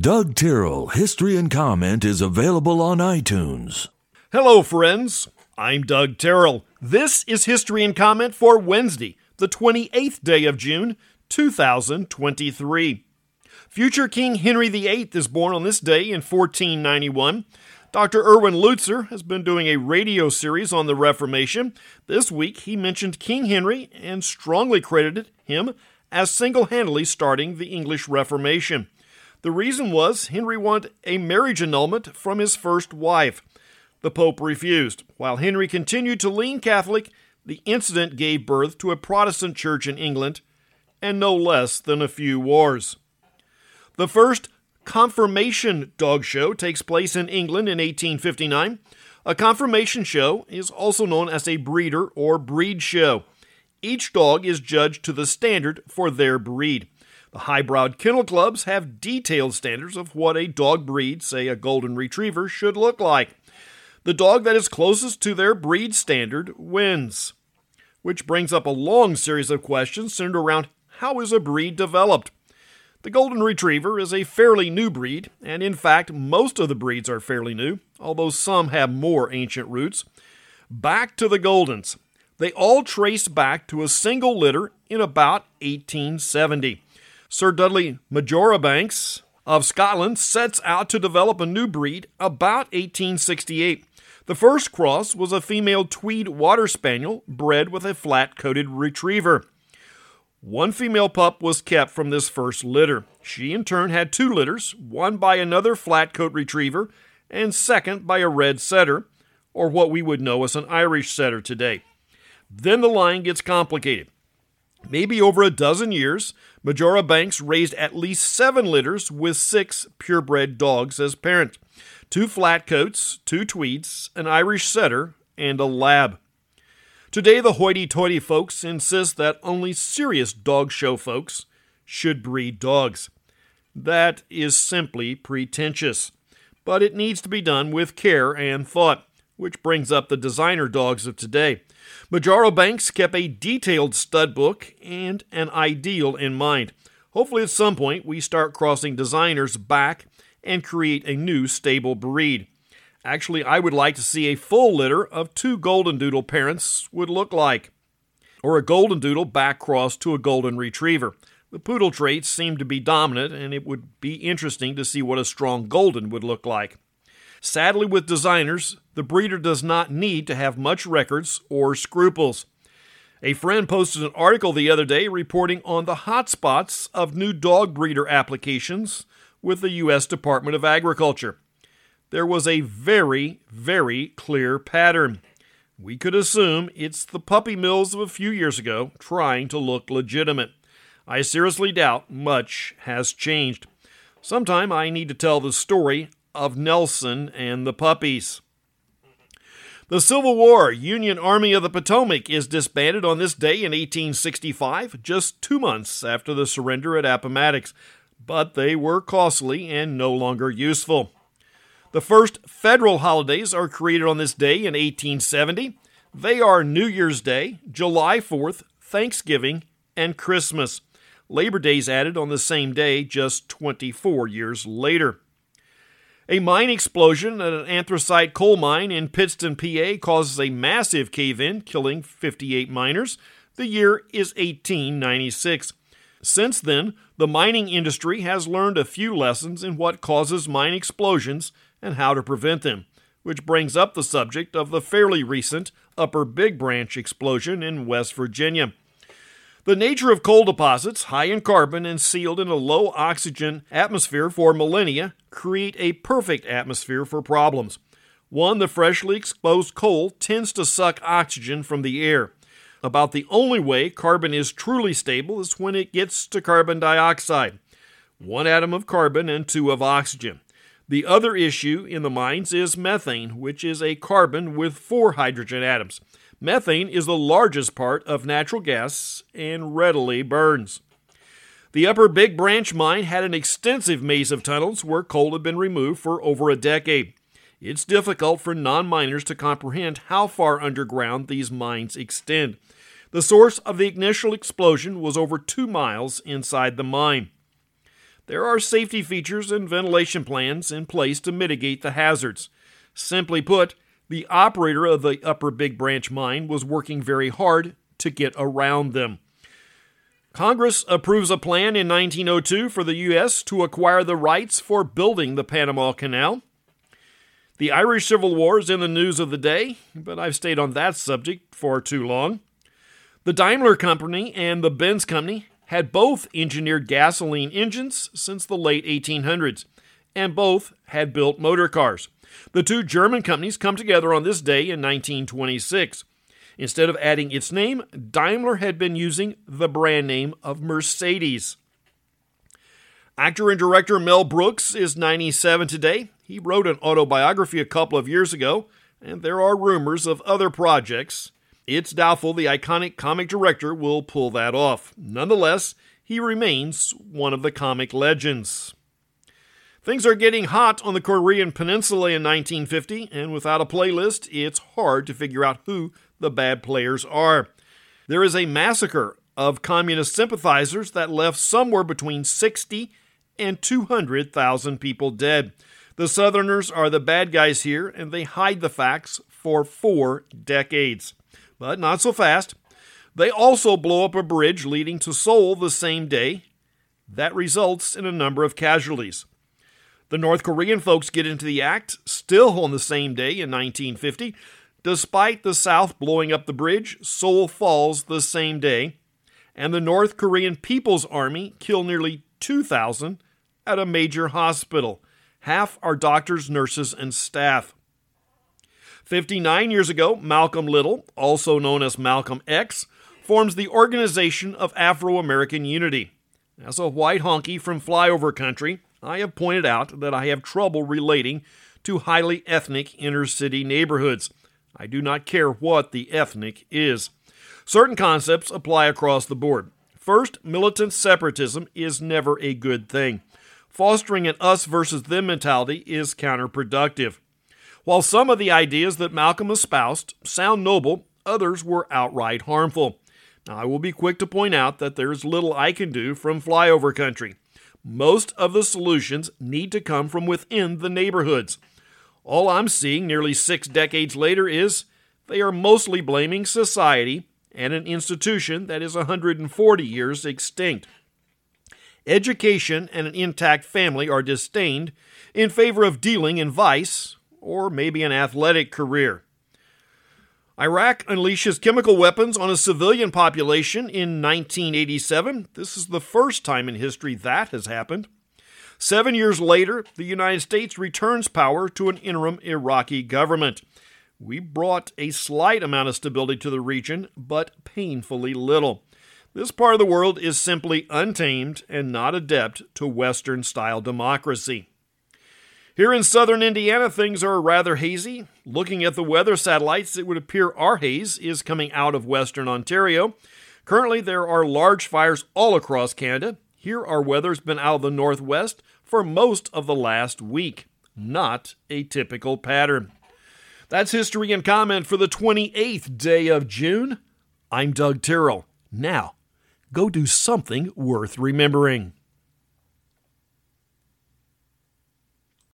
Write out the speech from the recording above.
Doug Tyrrell History and Comment is available on iTunes. Hello, friends. I'm Doug Tyrrell. This is History and Comment for Wednesday, the 28th day of June, 2023. Future King Henry VIII is born on this day in 1491. Dr. Erwin Lutzer has been doing a radio series on the Reformation. This week, he mentioned King Henry and strongly credited him as single handedly starting the English Reformation. The reason was Henry wanted a marriage annulment from his first wife. The Pope refused. While Henry continued to lean Catholic, the incident gave birth to a Protestant church in England and no less than a few wars. The first conformation dog show takes place in England in 1859. A conformation show is also known as a breeder or breed show. Each dog is judged to the standard for their breed. The high-browed kennel clubs have detailed standards of what a dog breed, say a golden retriever, should look like. The dog that is closest to their breed standard wins. Which brings up a long series of questions centered around how is a breed developed? The Golden Retriever is a fairly new breed, and in fact, most of the breeds are fairly new, although some have more ancient roots. Back to the Goldens. They all trace back to a single litter in about 1870. Sir Dudley Marjoribanks of Scotland sets out to develop a new breed about 1868. The first cross was a female Tweed Water Spaniel bred with a flat coated retriever. One female pup was kept from this first litter. She, in turn, had two litters, one by another flat coat retriever, and second by a red setter, or what we would know as an Irish setter today. Then the line gets complicated. Maybe over a dozen years, Marjoribanks raised at least seven litters with six purebred dogs as parents two flat coats, two tweeds, an Irish setter, and a lab. Today, the hoity toity folks insist that only serious dog show folks should breed dogs. That is simply pretentious, but it needs to be done with care and thought, which brings up the designer dogs of today. Marjoribanks kept a detailed stud book and an ideal in mind. Hopefully, at some point, we start crossing designers back and create a new stable breed. Actually, I would like to see a full litter of two Golden Doodle parents would look like, or a Golden Doodle back cross to a Golden Retriever. The poodle traits seem to be dominant, and it would be interesting to see what a strong Golden would look like. Sadly, with designers, the breeder does not need to have much records or scruples. A friend posted an article the other day reporting on the hotspots of new dog breeder applications with the U.S. Department of Agriculture there was a very, very clear pattern. We could assume it's the puppy mills of a few years ago trying to look legitimate. I seriously doubt much has changed. Sometime I need to tell the story of Nelson and the puppies. The Civil War Union Army of the Potomac is disbanded on this day in 1865, just two months after the surrender at Appomattox, but they were costly and no longer useful. The first federal holidays are created on this day in 1870. They are New Year's Day, July 4th, Thanksgiving, and Christmas. Labor Day is added on the same day just 24 years later. A mine explosion at an anthracite coal mine in Pittston, PA causes a massive cave in, killing 58 miners. The year is 1896. Since then, the mining industry has learned a few lessons in what causes mine explosions and how to prevent them, which brings up the subject of the fairly recent Upper Big Branch explosion in West Virginia. The nature of coal deposits, high in carbon and sealed in a low oxygen atmosphere for millennia, create a perfect atmosphere for problems. One, the freshly exposed coal tends to suck oxygen from the air. About the only way carbon is truly stable is when it gets to carbon dioxide. One atom of carbon and two of oxygen. The other issue in the mines is methane, which is a carbon with four hydrogen atoms. Methane is the largest part of natural gas and readily burns. The Upper Big Branch mine had an extensive maze of tunnels where coal had been removed for over a decade. It's difficult for non miners to comprehend how far underground these mines extend. The source of the initial explosion was over two miles inside the mine. there are safety features and ventilation plans in place to mitigate the hazards. Simply put, the operator of the Upper Big Branch mine was working very hard to get around them. Congress approves a plan in 1902 for the U.S. to acquire the rights for building the Panama Canal. The Irish Civil War is in the news of the day, but I've stayed on that subject for too long. The Daimler Company and the Benz Company had both engineered gasoline engines since the late 1800s, and both had built motor cars. The two German companies come together on this day in 1926. Instead of adding its name, Daimler had been using the brand name of Mercedes. Actor and director Mel Brooks is 97 today. He wrote an autobiography a couple of years ago, and there are rumors of other projects. It's doubtful the iconic comic director will pull that off. Nonetheless, he remains one of the comic legends. Things are getting hot on the Korean Peninsula in 1950, and without a playlist, it's hard to figure out who the bad players are. There is a massacre of communist sympathizers that left somewhere between 60 and 200,000 people dead. The Southerners are the bad guys here, and they hide the facts for four decades. But not so fast. They also blow up a bridge leading to Seoul the same day. That results in a number of casualties. The North Korean folks get into the act still on the same day in 1950. Despite the South blowing up the bridge, Seoul falls the same day, and the North Korean People's Army kill nearly 2,000 at a major hospital. Half are doctors, nurses, and staff. 59 years ago, Malcolm Little, also known as Malcolm X, forms the Organization of Afro American Unity. As a white honky from flyover country, I have pointed out that I have trouble relating to highly ethnic inner city neighborhoods. I do not care what the ethnic is. Certain concepts apply across the board. First, militant separatism is never a good thing. Fostering an us versus them mentality is counterproductive. While some of the ideas that Malcolm espoused sound noble, others were outright harmful. Now, I will be quick to point out that there is little I can do from flyover country. Most of the solutions need to come from within the neighborhoods. All I'm seeing nearly six decades later is they are mostly blaming society and an institution that is 140 years extinct. Education and an intact family are disdained in favor of dealing in vice or maybe an athletic career. Iraq unleashes chemical weapons on a civilian population in 1987. This is the first time in history that has happened. Seven years later, the United States returns power to an interim Iraqi government. We brought a slight amount of stability to the region, but painfully little. This part of the world is simply untamed and not adept to Western style democracy. Here in southern Indiana, things are rather hazy. Looking at the weather satellites, it would appear our haze is coming out of western Ontario. Currently, there are large fires all across Canada. Here, our weather's been out of the northwest for most of the last week. Not a typical pattern. That's history and comment for the 28th day of June. I'm Doug Tyrrell. Now, go do something worth remembering.